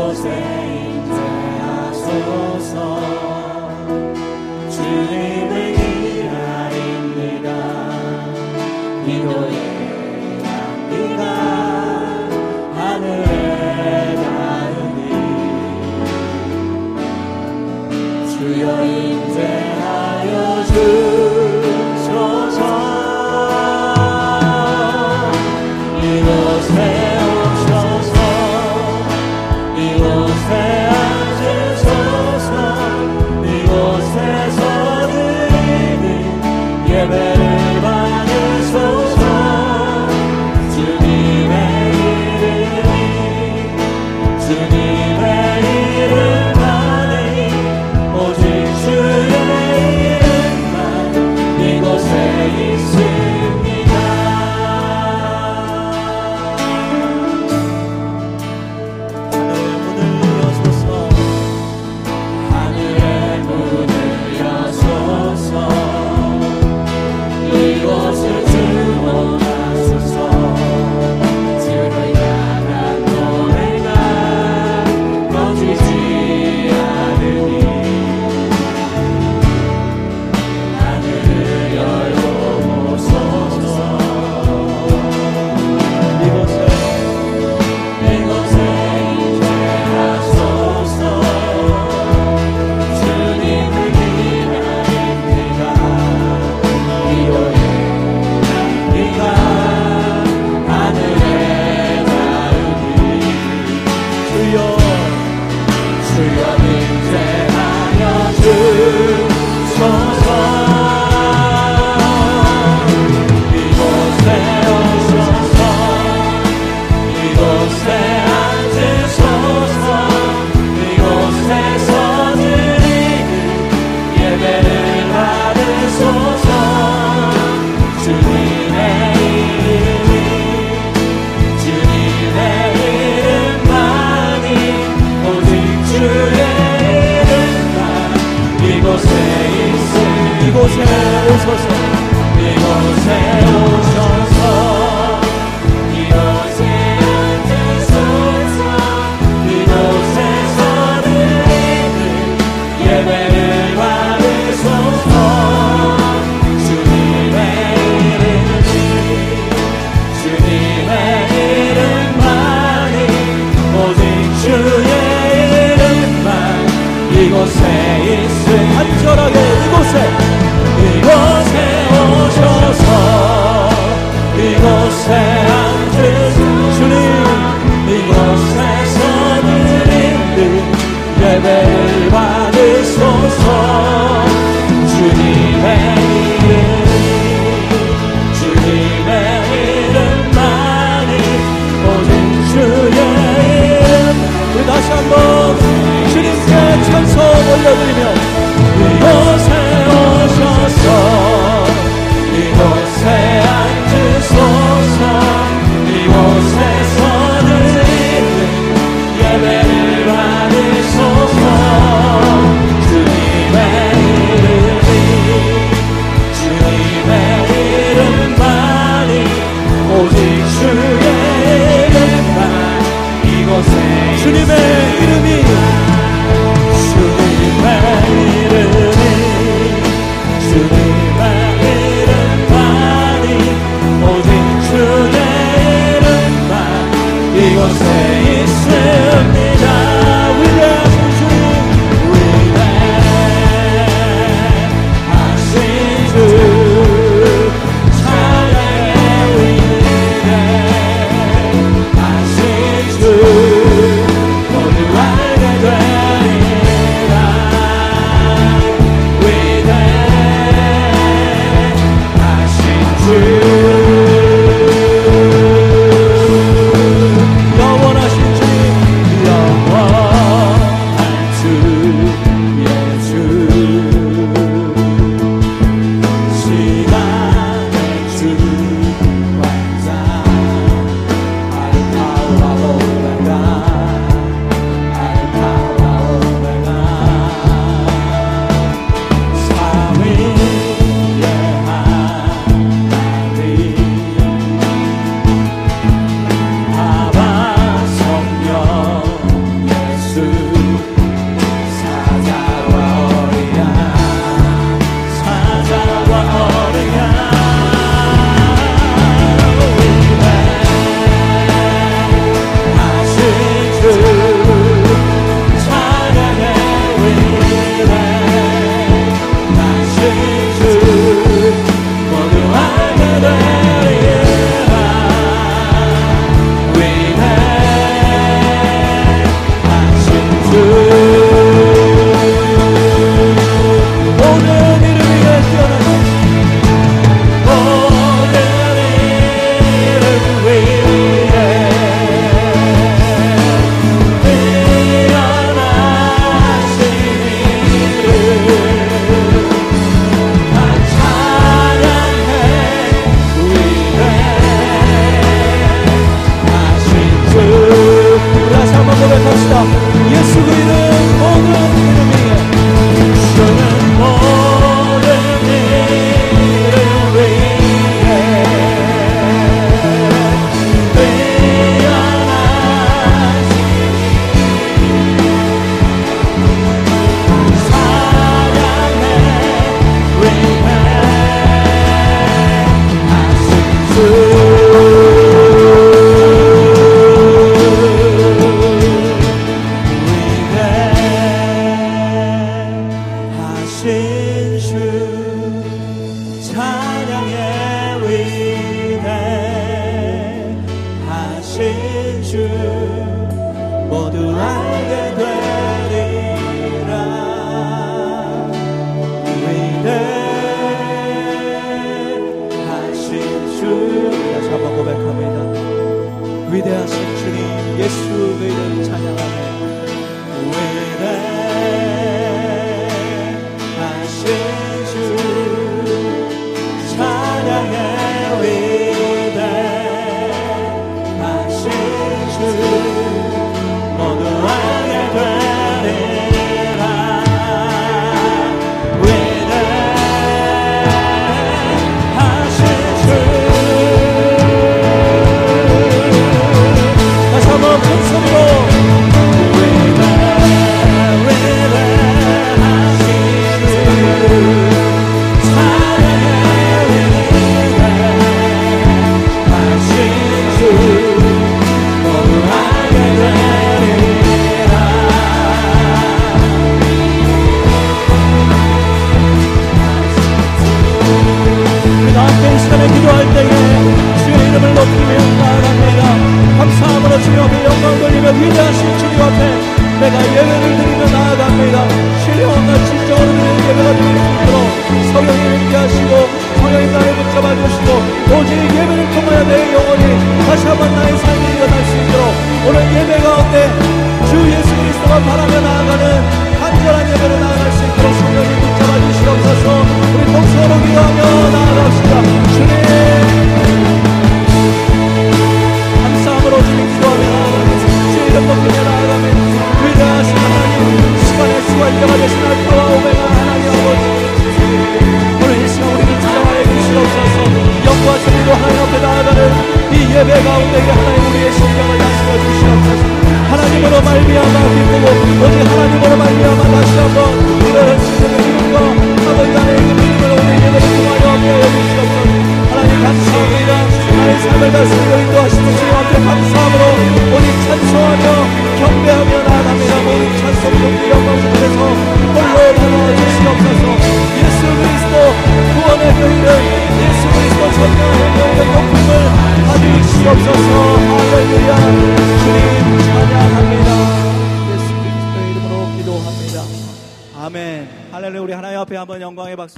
我这一生啊，匆匆。contigo, Señor. Eh.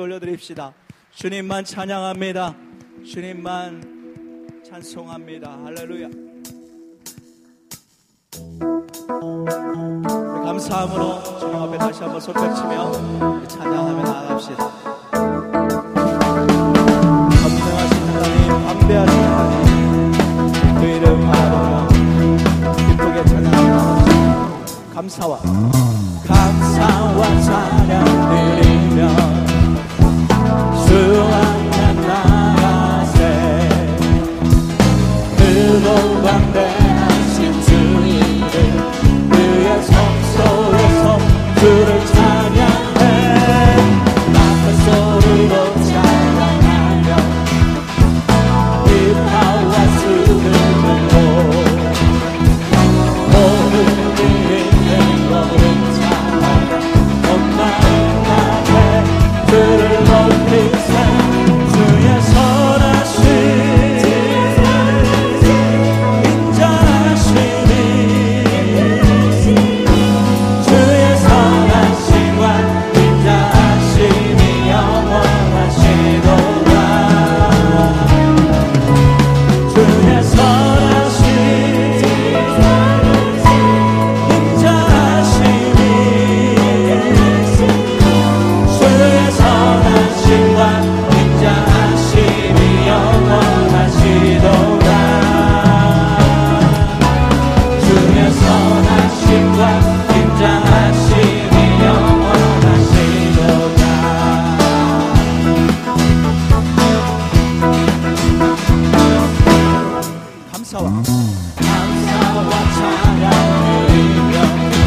올려드립시다. 주님만 찬양합니다. 주님만 찬송합니다. 할렐루야. 감사함으로 주님 앞에 다시 한번 손뼉치며 찬양하며 나아갑시다. 전능하신 하나님, 담대하신 하나님, 그 이름 바라보며 기쁘게 찬양합니다. 감사와 감사와 찬양 드리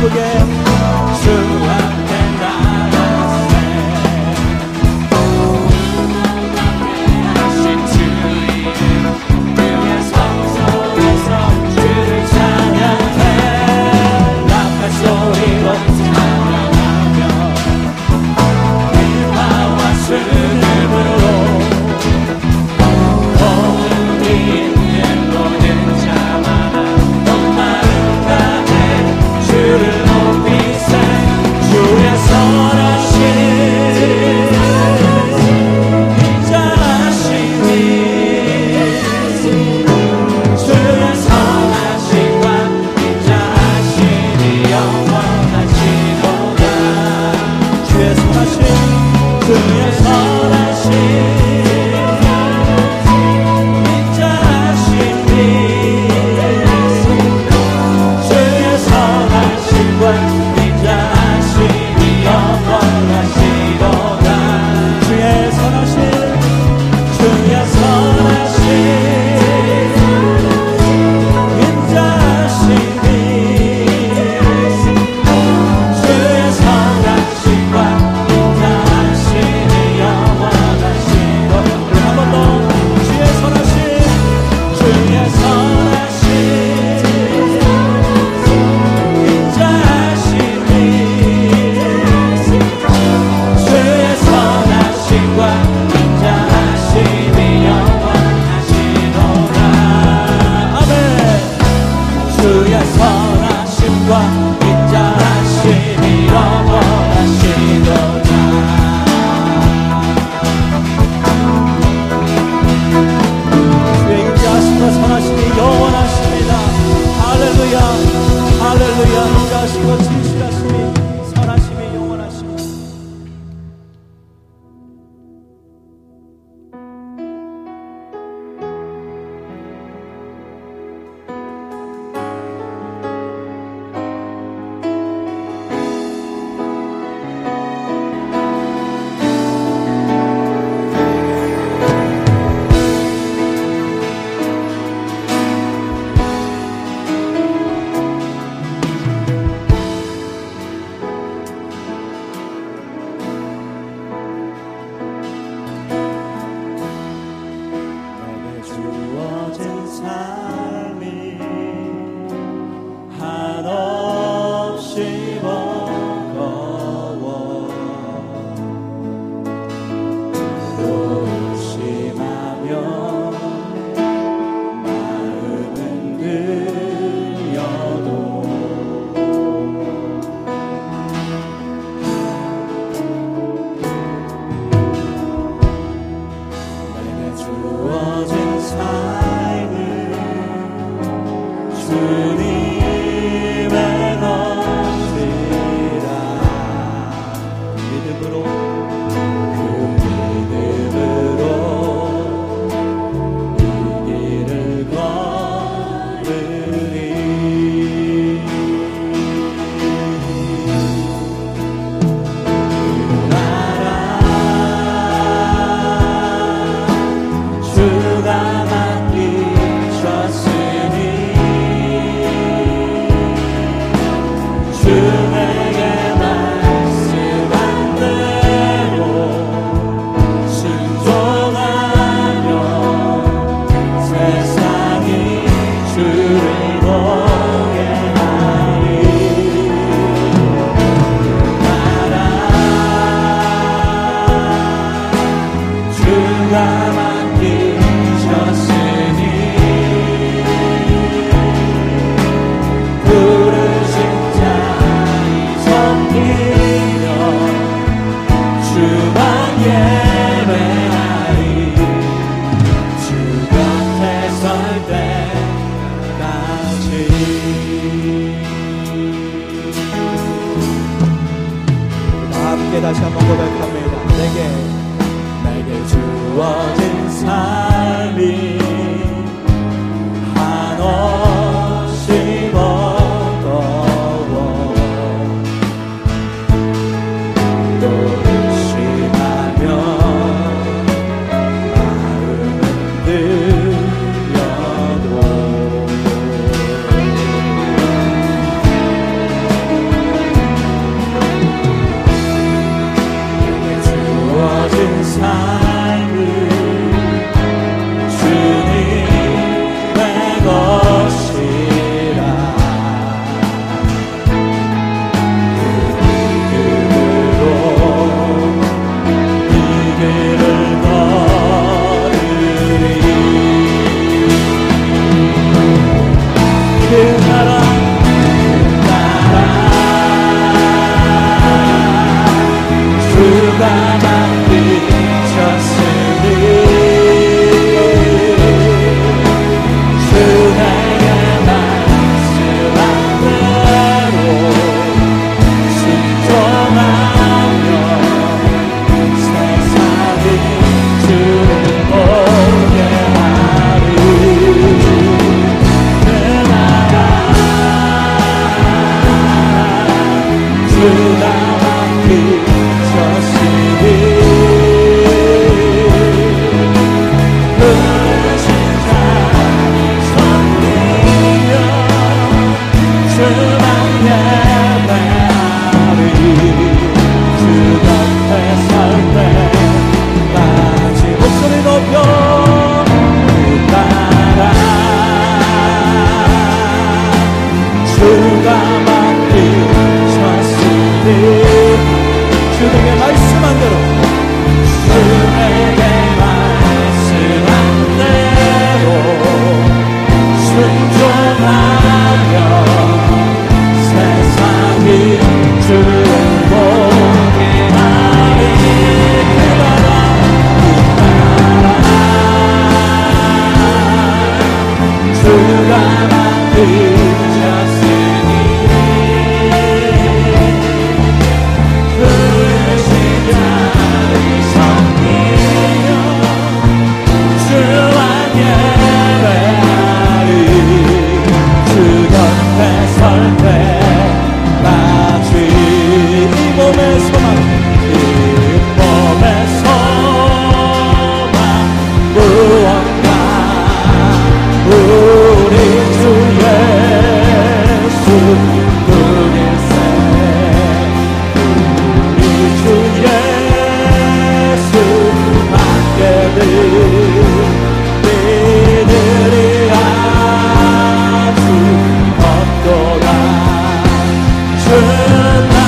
again. 주